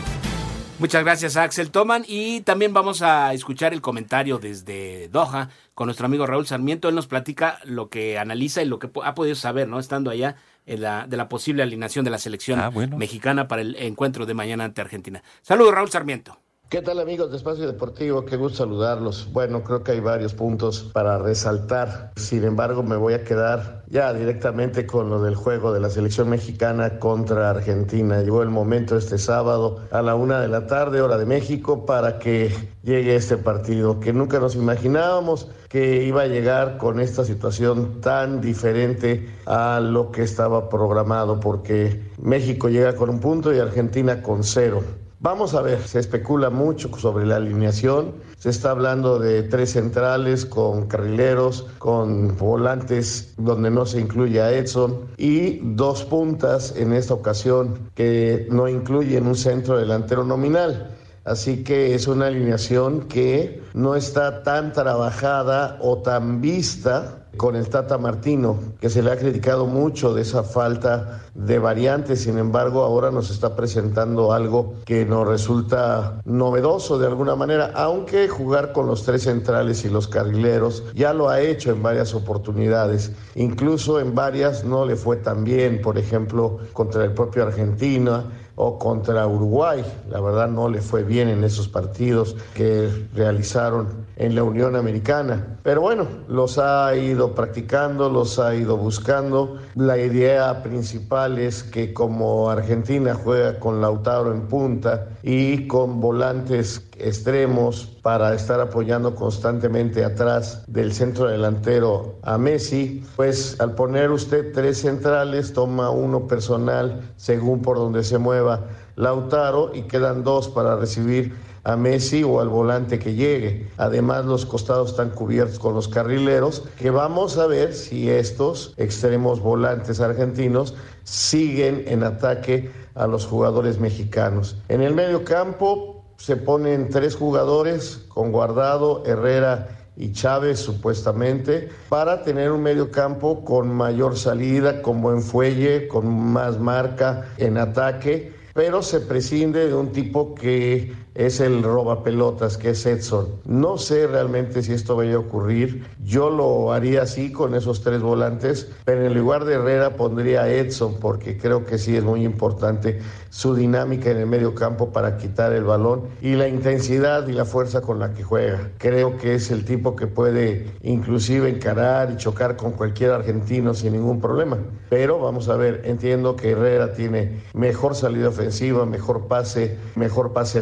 Muchas gracias, Axel Toman. Y también vamos a escuchar el comentario desde Doha con nuestro amigo Raúl Sarmiento. Él nos platica lo que analiza y lo que ha podido saber, ¿no? Estando allá en la, de la posible alineación de la selección mexicana para el encuentro de mañana ante Argentina. Saludos, Raúl Sarmiento. ¿Qué tal amigos de Espacio Deportivo? Qué gusto saludarlos. Bueno, creo que hay varios puntos para resaltar. Sin embargo, me voy a quedar ya directamente con lo del juego de la selección mexicana contra Argentina. Llegó el momento este sábado a la una de la tarde, hora de México, para que llegue este partido que nunca nos imaginábamos que iba a llegar con esta situación tan diferente a lo que estaba programado, porque México llega con un punto y Argentina con cero. Vamos a ver, se especula mucho sobre la alineación. Se está hablando de tres centrales con carrileros, con volantes donde no se incluye a Edson y dos puntas en esta ocasión que no incluyen un centro delantero nominal. Así que es una alineación que no está tan trabajada o tan vista con el Tata Martino, que se le ha criticado mucho de esa falta de variantes, sin embargo ahora nos está presentando algo que nos resulta novedoso de alguna manera, aunque jugar con los tres centrales y los carrileros ya lo ha hecho en varias oportunidades, incluso en varias no le fue tan bien, por ejemplo contra el propio Argentina, o contra Uruguay. La verdad no le fue bien en esos partidos que realizaron en la Unión Americana. Pero bueno, los ha ido practicando, los ha ido buscando. La idea principal es que como Argentina juega con Lautaro en punta y con volantes extremos para estar apoyando constantemente atrás del centro delantero a Messi, pues al poner usted tres centrales toma uno personal según por donde se mueva Lautaro y quedan dos para recibir a Messi o al volante que llegue. Además, los costados están cubiertos con los carrileros, que vamos a ver si estos extremos volantes argentinos siguen en ataque a los jugadores mexicanos. En el medio campo se ponen tres jugadores con Guardado, Herrera y Chávez supuestamente para tener un medio campo con mayor salida, con buen fuelle, con más marca en ataque, pero se prescinde de un tipo que es el roba pelotas, que es Edson. No sé realmente si esto vaya a ocurrir. Yo lo haría así con esos tres volantes, pero en lugar de Herrera pondría a Edson porque creo que sí es muy importante su dinámica en el medio campo para quitar el balón y la intensidad y la fuerza con la que juega. Creo que es el tipo que puede inclusive encarar y chocar con cualquier argentino sin ningún problema. Pero vamos a ver, entiendo que Herrera tiene mejor salida ofensiva, mejor pase, mejor pase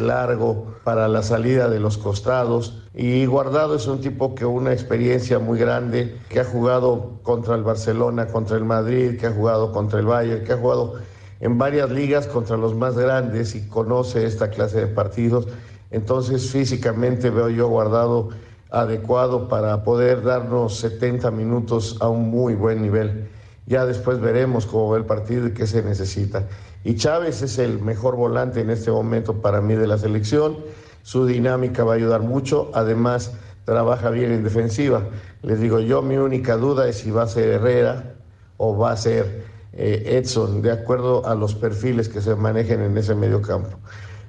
para la salida de los costados. Y Guardado es un tipo que una experiencia muy grande, que ha jugado contra el Barcelona, contra el Madrid, que ha jugado contra el Bayern, que ha jugado en varias ligas contra los más grandes y conoce esta clase de partidos. Entonces físicamente veo yo Guardado adecuado para poder darnos 70 minutos a un muy buen nivel. Ya después veremos cómo va el partido y qué se necesita. Y Chávez es el mejor volante en este momento para mí de la selección. Su dinámica va a ayudar mucho. Además, trabaja bien en defensiva. Les digo yo, mi única duda es si va a ser Herrera o va a ser eh, Edson, de acuerdo a los perfiles que se manejen en ese medio campo.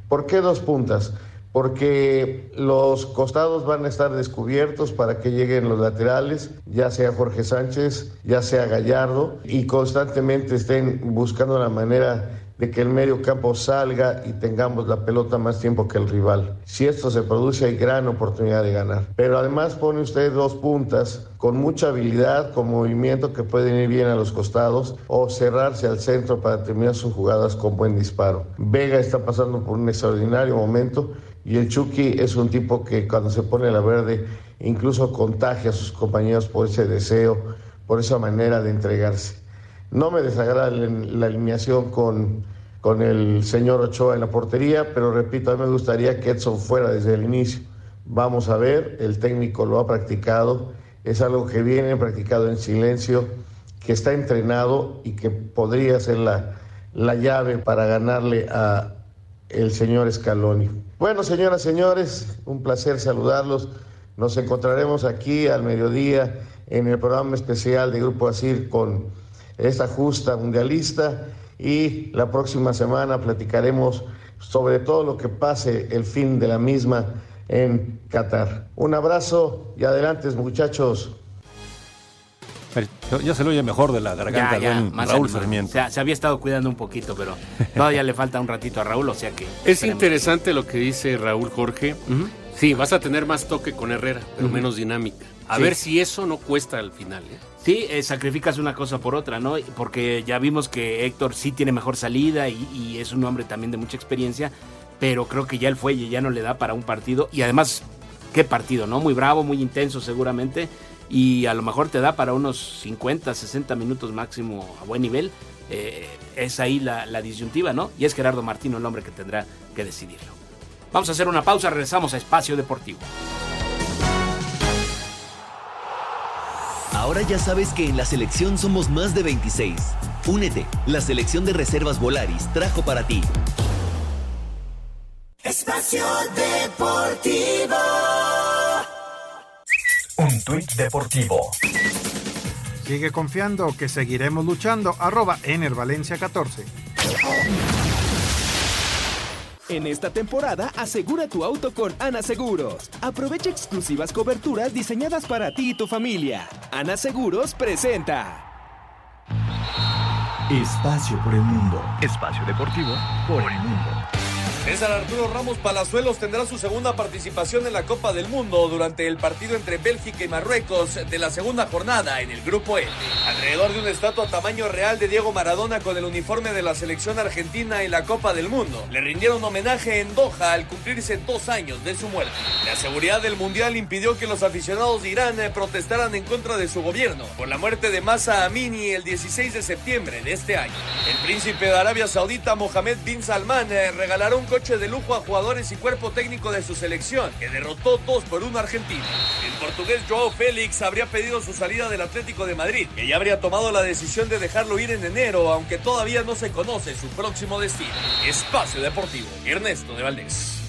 ¿Por qué dos puntas? porque los costados van a estar descubiertos para que lleguen los laterales, ya sea Jorge Sánchez, ya sea Gallardo, y constantemente estén buscando la manera de que el medio campo salga y tengamos la pelota más tiempo que el rival. Si esto se produce hay gran oportunidad de ganar. Pero además pone usted dos puntas con mucha habilidad, con movimiento que pueden ir bien a los costados o cerrarse al centro para terminar sus jugadas con buen disparo. Vega está pasando por un extraordinario momento y el Chucky es un tipo que cuando se pone la verde incluso contagia a sus compañeros por ese deseo, por esa manera de entregarse. No me desagrada la alineación con, con el señor Ochoa en la portería, pero repito, a mí me gustaría que Edson fuera desde el inicio. Vamos a ver, el técnico lo ha practicado, es algo que viene practicado en silencio, que está entrenado y que podría ser la, la llave para ganarle a el señor Scaloni. Bueno, señoras, señores, un placer saludarlos. Nos encontraremos aquí al mediodía en el programa especial de Grupo Asir con esta justa mundialista y la próxima semana platicaremos sobre todo lo que pase el fin de la misma en Qatar. Un abrazo y adelante muchachos. Ya se lo oye mejor de la garganta de Raúl Sarmiento. Se, había estado cuidando un poquito, pero todavía le falta un ratito a Raúl, o sea que... Es interesante lo que dice Raúl Jorge. Sí, vas a tener más toque con Herrera, pero menos dinámica. A ver si eso no cuesta al final. ¿eh? Sí, eh, sacrificas una cosa por otra, ¿no? Porque ya vimos que Héctor sí tiene mejor salida y, es un hombre también de mucha experiencia, pero creo que ya el fuelle ya no le da para un partido. Y además, qué partido, ¿no? Muy bravo, muy intenso seguramente. Y a lo mejor te da para unos 50, 60 minutos máximo a buen nivel. Eh, es ahí la, la disyuntiva, ¿no? Y es Gerardo Martino el hombre que tendrá que decidirlo. Vamos a hacer una pausa, regresamos a Espacio Deportivo. Ahora ya sabes que en la selección somos más de 26. Únete, la selección de reservas Volaris trajo para ti. Espacio Deportivo. Un tuit deportivo. Sigue confiando que seguiremos luchando. Arroba Valencia 14. En esta temporada, asegura tu auto con Ana Seguros. Aprovecha exclusivas coberturas diseñadas para ti y tu familia. Ana Seguros presenta. Espacio por el mundo. Espacio deportivo por el mundo. César Arturo Ramos Palazuelos tendrá su segunda participación en la Copa del Mundo durante el partido entre Bélgica y Marruecos de la segunda jornada en el Grupo E. Alrededor de una estatua tamaño real de Diego Maradona con el uniforme de la selección argentina en la Copa del Mundo, le rindieron homenaje en Doha al cumplirse dos años de su muerte. La seguridad del Mundial impidió que los aficionados de Irán eh, protestaran en contra de su gobierno por la muerte de Masa Amini el 16 de septiembre de este año. El príncipe de Arabia Saudita Mohamed bin Salman eh, regalará un coche de lujo a jugadores y cuerpo técnico de su selección, que derrotó 2 por 1 a Argentina. El portugués Joao Félix habría pedido su salida del Atlético de Madrid, que ya habría tomado la decisión de dejarlo ir en enero, aunque todavía no se conoce su próximo destino. Espacio Deportivo, Ernesto de Valdés.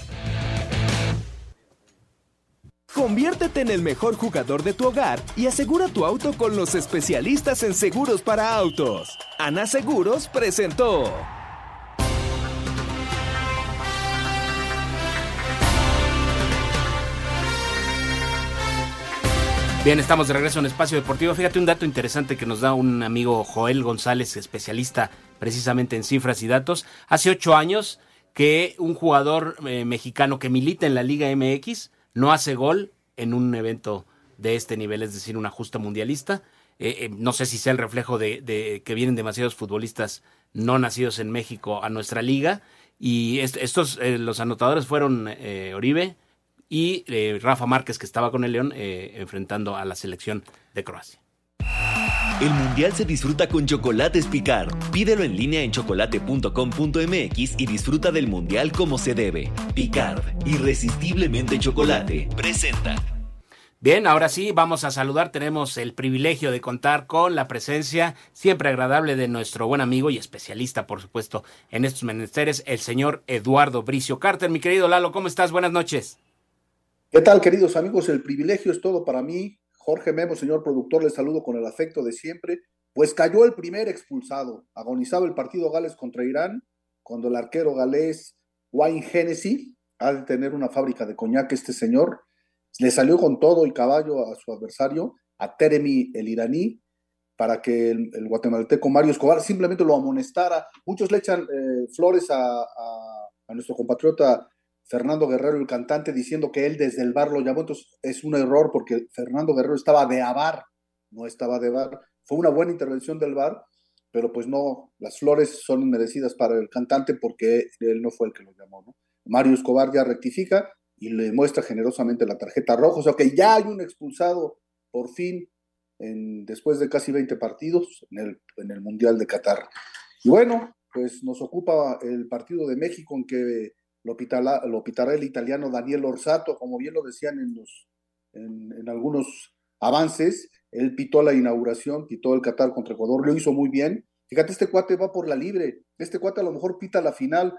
Conviértete en el mejor jugador de tu hogar y asegura tu auto con los especialistas en seguros para autos. Ana Seguros presentó. Bien, estamos de regreso en Espacio Deportivo. Fíjate un dato interesante que nos da un amigo Joel González, especialista precisamente en cifras y datos. Hace ocho años que un jugador eh, mexicano que milita en la Liga MX no hace gol en un evento de este nivel, es decir, una justa mundialista. Eh, eh, no sé si sea el reflejo de, que vienen demasiados futbolistas no nacidos en México a nuestra liga. Y estos, los anotadores fueron Oribe, y eh, Rafa Márquez, que estaba con el León, eh, enfrentando a la selección de Croacia. El mundial se disfruta con chocolates Picard. Pídelo en línea en chocolate.com.mx y disfruta del mundial como se debe. Picard, irresistiblemente chocolate, presenta. Bien, ahora sí, vamos a saludar. Tenemos el privilegio de contar con la presencia siempre agradable de nuestro buen amigo y especialista, por supuesto, en estos menesteres, el señor Eduardo Bricio Carter. Mi querido Lalo, ¿cómo estás? Buenas noches. ¿Qué tal, queridos amigos? El privilegio es todo para mí. Jorge Memo, señor productor, les saludo con el afecto de siempre. Pues cayó el primer expulsado. Agonizaba el partido Gales contra Irán, cuando el arquero galés Wayne Hennessy, ha de tener una fábrica de coñac este señor, le salió con todo y caballo a su adversario, a Teremi el iraní, para que el, guatemalteco Mario Escobar simplemente lo amonestara. Muchos le echan eh, flores a, a, nuestro compatriota Fernando Guerrero, el cantante, diciendo que él desde el bar lo llamó. Entonces es un error porque Fernando Guerrero estaba de abar, no estaba de bar. Fue una buena intervención del bar, pero pues no, las flores son inmerecidas para el cantante porque él no fue el que lo llamó. ¿no? Mario Escobar ya rectifica y le muestra generosamente la tarjeta roja, o sea que ya hay un expulsado por fin en, después de casi 20 partidos en el, en el Mundial de Qatar. Y bueno, pues nos ocupa el partido de México en que lo, pitará, el italiano Daniel Orsato, como bien lo decían en, los, en, en algunos avances, él pitó la inauguración, pitó el Qatar contra Ecuador, lo hizo muy bien. Fíjate, este cuate va por la libre, este cuate a lo mejor pita la final,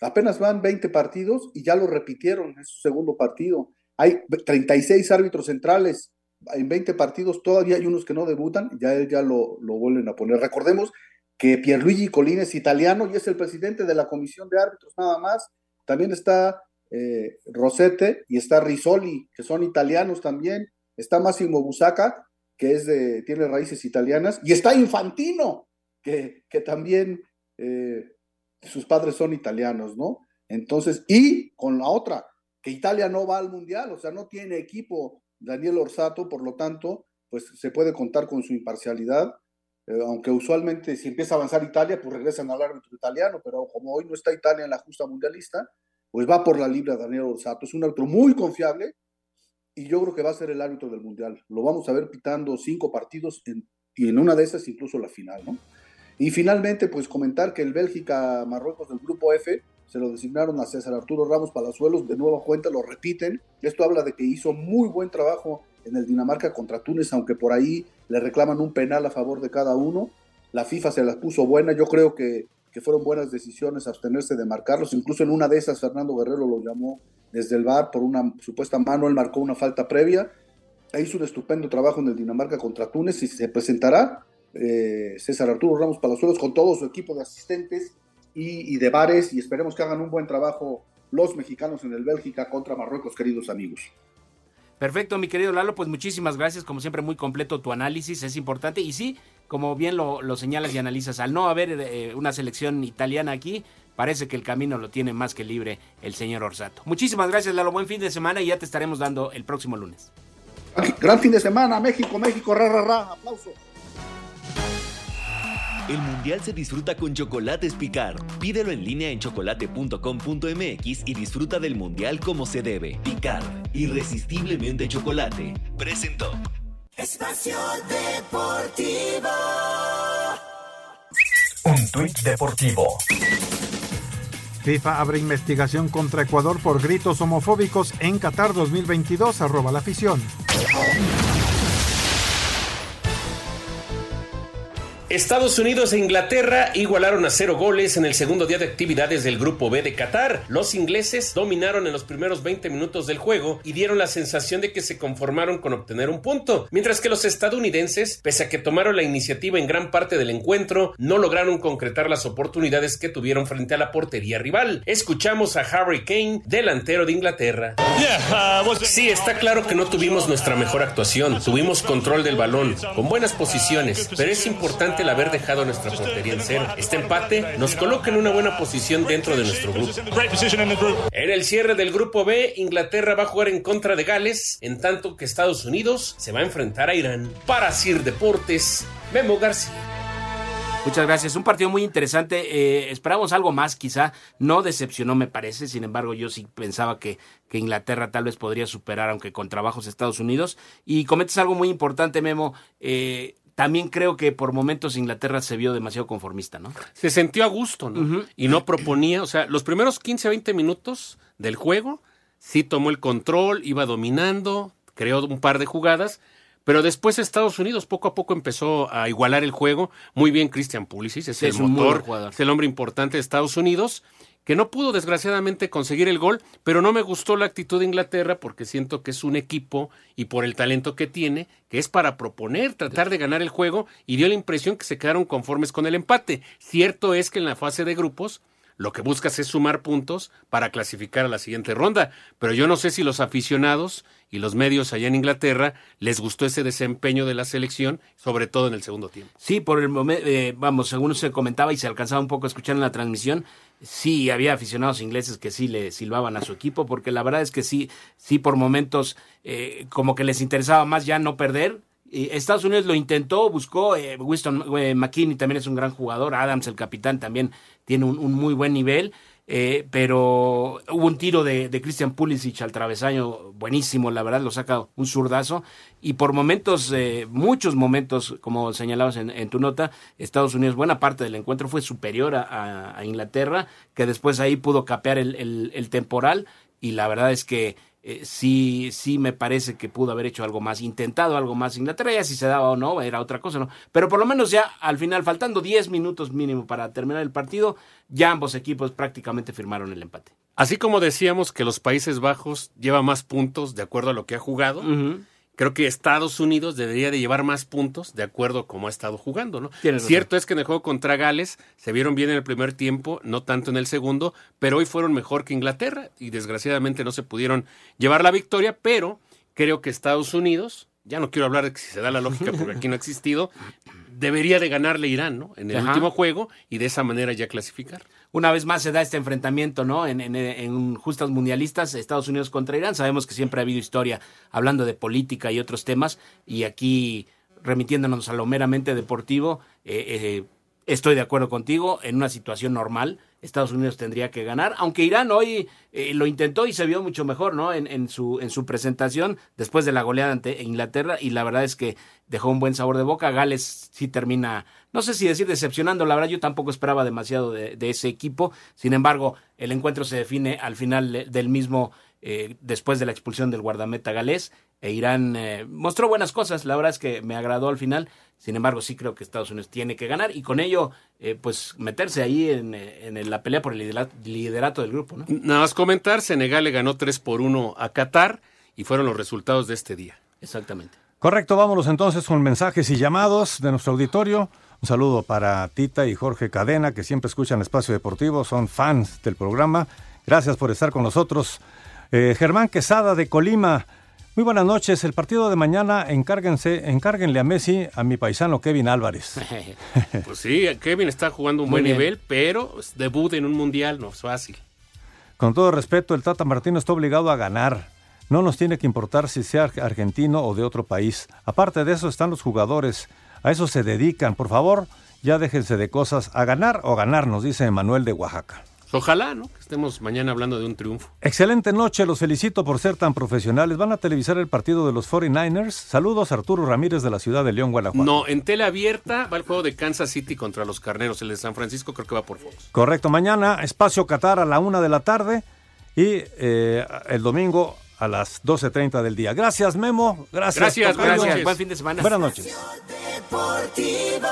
Apenas van 20 partidos y ya lo repitieron en su segundo partido. Hay 36 árbitros centrales. En 20 partidos todavía hay unos que no debutan, ya él ya lo, lo vuelven a poner. Recordemos que Pierluigi Colina es italiano y es el presidente de la comisión de árbitros nada más. También está eh, y está Risoli, que son italianos también. Está Massimo Busaca, que es de, tiene raíces italianas. Y está Infantino, que, que también eh, sus padres son italianos, ¿no? Entonces, y con la otra, que Italia no va al Mundial, o sea, no tiene equipo Daniel Orsato, por lo tanto, pues se puede contar con su imparcialidad, eh, aunque usualmente si empieza a avanzar Italia, pues regresan al árbitro italiano, pero como hoy no está Italia en la justa mundialista, pues va por la libre Daniel Orsato. Es un árbitro muy confiable y yo creo que va a ser el árbitro del Mundial. Lo vamos a ver pitando cinco partidos y en una de esas incluso la final, ¿no? Y finalmente, pues comentar que el Bélgica-Marruecos del grupo F se lo designaron a César Arturo Ramos Palazuelos, de nueva cuenta lo repiten. Esto habla de que hizo muy buen trabajo en el Dinamarca contra Túnez, aunque por ahí le reclaman un penal a favor de cada uno. La FIFA se las puso buena, yo creo que, que fueron buenas decisiones abstenerse de marcarlos. Incluso en una de esas, Fernando Guerrero lo llamó desde el bar por una supuesta mano, él marcó una falta previa. Hizo un estupendo trabajo en el Dinamarca contra Túnez y se presentará eh, César Arturo Ramos Palazuelos con todo su equipo de asistentes y, de bares y esperemos que hagan un buen trabajo los mexicanos en el Bélgica contra Marruecos, queridos amigos. Perfecto, mi querido Lalo, pues muchísimas gracias, como siempre muy completo tu análisis, es importante y sí, como bien lo, señalas y analizas, al no haber eh, una selección italiana aquí, parece que el camino lo tiene más que libre el señor Orsato. Muchísimas gracias, Lalo, buen fin de semana y ya te estaremos dando el próximo lunes. Gran fin de semana, México, México, ra, ra, ra, aplauso. El mundial se disfruta con Chocolates Picar. Pídelo en línea en chocolate.com.mx y disfruta del mundial como se debe. Picar, irresistiblemente chocolate. Presentó. Espacio Deportivo. Un tuit deportivo. FIFA abre investigación contra Ecuador por gritos homofóbicos en Qatar 2022, arroba la afición. Estados Unidos e Inglaterra igualaron a cero goles en el segundo día de actividades del Grupo B de Qatar. Los ingleses dominaron en los primeros 20 minutos del juego y dieron la sensación de que se conformaron con obtener un punto, mientras que los estadounidenses, pese a que tomaron la iniciativa en gran parte del encuentro, no lograron concretar las oportunidades que tuvieron frente a la portería rival. Escuchamos a Harry Kane, delantero de Inglaterra. Uh, sí, está claro que no tuvimos nuestra mejor actuación, tuvimos control del balón, con buenas posiciones, pero es importante el haber dejado nuestra portería en cero. Este empate nos coloca en una buena posición dentro de nuestro grupo. En el cierre del grupo B, Inglaterra va a jugar en contra de Gales, en tanto que Estados Unidos se va a enfrentar a Irán. Para Sir Deportes, Memo García. Muchas gracias. Un partido muy interesante. Eh, esperamos algo más, quizá. No decepcionó, me parece. Sin embargo, yo sí pensaba que, que Inglaterra tal vez podría superar, aunque con trabajos Estados Unidos. Y cometes algo muy importante, Memo. Eh, también creo que por momentos Inglaterra se vio demasiado conformista, ¿no? Se sintió a gusto, ¿no? Y no proponía, o sea, los primeros 15 a 20 minutos del juego, sí tomó el control, iba dominando, creó un par de jugadas, pero después Estados Unidos poco a poco empezó a igualar el juego. Muy bien Christian Pulisic, es el motor, es el hombre importante de Estados Unidos que no pudo desgraciadamente conseguir el gol, pero no me gustó la actitud de Inglaterra porque siento que es un equipo y por el talento que tiene, que es para proponer, tratar de ganar el juego y dio la impresión que se quedaron conformes con el empate. Cierto es que en la fase de grupos lo que buscas es sumar puntos para clasificar a la siguiente ronda. Pero yo no sé si los aficionados y los medios allá en Inglaterra les gustó ese desempeño de la selección, sobre todo en el segundo tiempo. Sí, por el momento, eh, vamos, según se comentaba y se alcanzaba un poco a escuchar en la transmisión, sí había aficionados ingleses que sí le silbaban a su equipo, porque la verdad es que sí, sí por momentos eh, como que les interesaba más ya no perder. Estados Unidos lo intentó, buscó, eh, Winston eh, McKinney también es un gran jugador, Adams, el capitán, también tiene un, muy buen nivel. Eh, pero hubo un tiro de, Christian Pulisic al travesaño buenísimo, la verdad, lo saca un zurdazo. Y por momentos, eh, muchos momentos, como señalabas en, tu nota, Estados Unidos, buena parte del encuentro fue superior a, Inglaterra, que después ahí pudo capear el temporal. Y la verdad es que eh, sí, sí me parece que pudo haber hecho algo más, intentado algo más Inglaterra, ya si se daba o no, era otra cosa, ¿no? Pero por lo menos ya al final, faltando 10 minutos mínimo para terminar el partido, ya ambos equipos prácticamente firmaron el empate. Así como decíamos que los Países Bajos lleva más puntos de acuerdo a lo que ha jugado, uh -huh. Creo que Estados Unidos debería de llevar más puntos de acuerdo a cómo ha estado jugando, ¿no? Cierto es que en el juego contra Gales se vieron bien en el primer tiempo, no tanto en el segundo, pero hoy fueron mejor que Inglaterra y desgraciadamente no se pudieron llevar la victoria, pero creo que Estados Unidos, ya no quiero hablar de que si se da la lógica porque aquí no ha existido, debería de ganarle Irán, ¿no? En el Ajá. último juego y de esa manera ya clasificar. Una vez más se da este enfrentamiento, ¿no? En, en, en, justas mundialistas, Estados Unidos contra Irán. Sabemos que siempre ha habido historia hablando de política y otros temas y aquí remitiéndonos a lo meramente deportivo, eh, eh, estoy de acuerdo contigo, en una situación normal, Estados Unidos tendría que ganar, aunque Irán hoy eh, lo intentó y se vio mucho mejor, ¿no? En, su, en su presentación después de la goleada ante Inglaterra y la verdad es que dejó un buen sabor de boca. Gales sí termina, no sé si decir decepcionando, la verdad yo tampoco esperaba demasiado de, de ese equipo, sin embargo el encuentro se define al final del mismo eh, después de la expulsión del guardameta galés e Irán eh, mostró buenas cosas, la verdad es que me agradó al final, sin embargo sí creo que Estados Unidos tiene que ganar y con ello eh, pues meterse ahí en, en, la pelea por el liderato, del grupo. ¿no? Nada más comentar, Senegal le ganó 3 por 1 a Qatar y fueron los resultados de este día. Exactamente. Correcto, vámonos entonces con mensajes y llamados de nuestro auditorio. Un saludo para Tita y Jorge Cadena, que siempre escuchan Espacio Deportivo, son fans del programa. Gracias por estar con nosotros. Eh, Germán Quesada de Colima. Muy buenas noches. El partido de mañana, encárguense, encárguenle a Messi a mi paisano Kevin Álvarez. pues sí, Kevin está jugando un Muy buen bien. nivel, pero debut en un mundial no es fácil. Con todo respeto, el Tata Martino está obligado a ganar. No nos tiene que importar si sea argentino o de otro país. Aparte de eso están los jugadores. A eso se dedican. Por favor, ya déjense de cosas. A ganar o ganar, nos dice Manuel de Oaxaca. Ojalá, ¿no? Que estemos mañana hablando de un triunfo. Excelente noche, los felicito por ser tan profesionales. ¿Van a televisar el partido de los 49ers? Saludos, Arturo Ramírez de la ciudad de León, Guanajuato. No, en tele abierta va el juego de Kansas City contra los Carneros. El de San Francisco creo que va por Fox. Correcto, mañana Espacio Qatar a la una de la tarde y eh, el domingo a las 12.30 del día. Gracias, Memo. Gracias. Gracias, gracias. Buen fin de semana. Buenas noches. Deportivo.